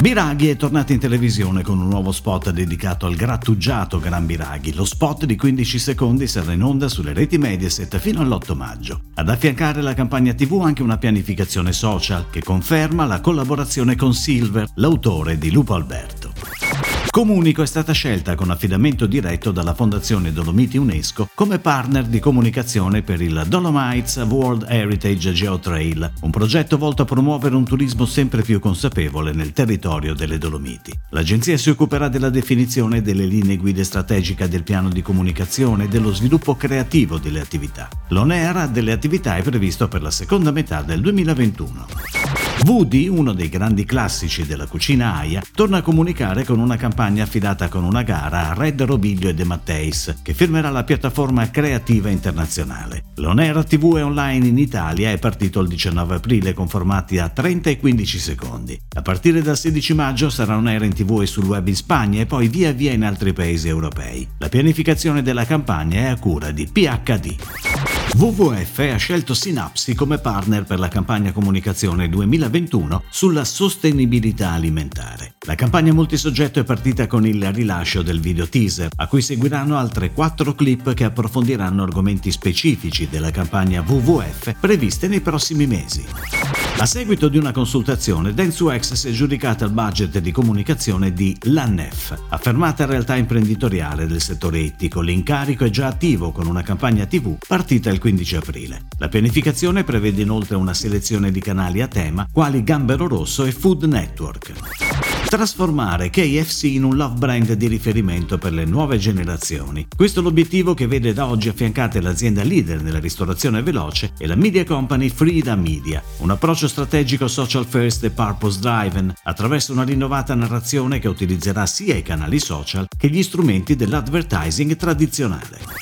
Biraghi è tornato in televisione con un nuovo spot dedicato al grattugiato Gran Biraghi. Lo spot di 15 secondi sarà in onda sulle reti Mediaset fino all'8 maggio. Ad affiancare la campagna TV anche una pianificazione social che conferma la collaborazione con Silver, l'autore di Lupo Alberto. Comunico è stata scelta con affidamento diretto dalla Fondazione Dolomiti UNESCO come partner di comunicazione per il Dolomites World Heritage Geotrail, un progetto volto a promuovere un turismo sempre più consapevole nel territorio delle Dolomiti. L'agenzia si occuperà della definizione delle linee guide strategiche del piano di comunicazione e dello sviluppo creativo delle attività. L'ONERA delle attività è previsto per la seconda metà del 2021. Woody, uno dei grandi classici della cucina Aia, torna a comunicare con una campagna affidata con una gara a Red Robiglio e De Matteis, che firmerà la piattaforma creativa internazionale. L'Onera TV è online in Italia è partito il 19 aprile con formati a 30 e 15 secondi. A partire dal 16 maggio sarà on air in TV e sul web in Spagna e poi via via in altri paesi europei. La pianificazione della campagna è a cura di PHD. WWF ha scelto Synapsi come partner per la campagna comunicazione 2021 sulla sostenibilità alimentare. La campagna multisoggetto è partita con il rilascio del video teaser, a cui seguiranno altre quattro clip che approfondiranno argomenti specifici della campagna WWF previste nei prossimi mesi. A seguito di una consultazione, Dentsu-X si è giudicata il budget di comunicazione di LANEF, affermata realtà imprenditoriale del settore ittico. L'incarico è già attivo con una campagna TV partita il 15 aprile. La pianificazione prevede inoltre una selezione di canali a tema quali Gambero Rosso e Food Network trasformare KFC in un love brand di riferimento per le nuove generazioni. Questo è l'obiettivo che vede da oggi affiancate l'azienda leader nella ristorazione veloce e la media company Frida Media, un approccio strategico social first e purpose driven attraverso una rinnovata narrazione che utilizzerà sia i canali social che gli strumenti dell'advertising tradizionale.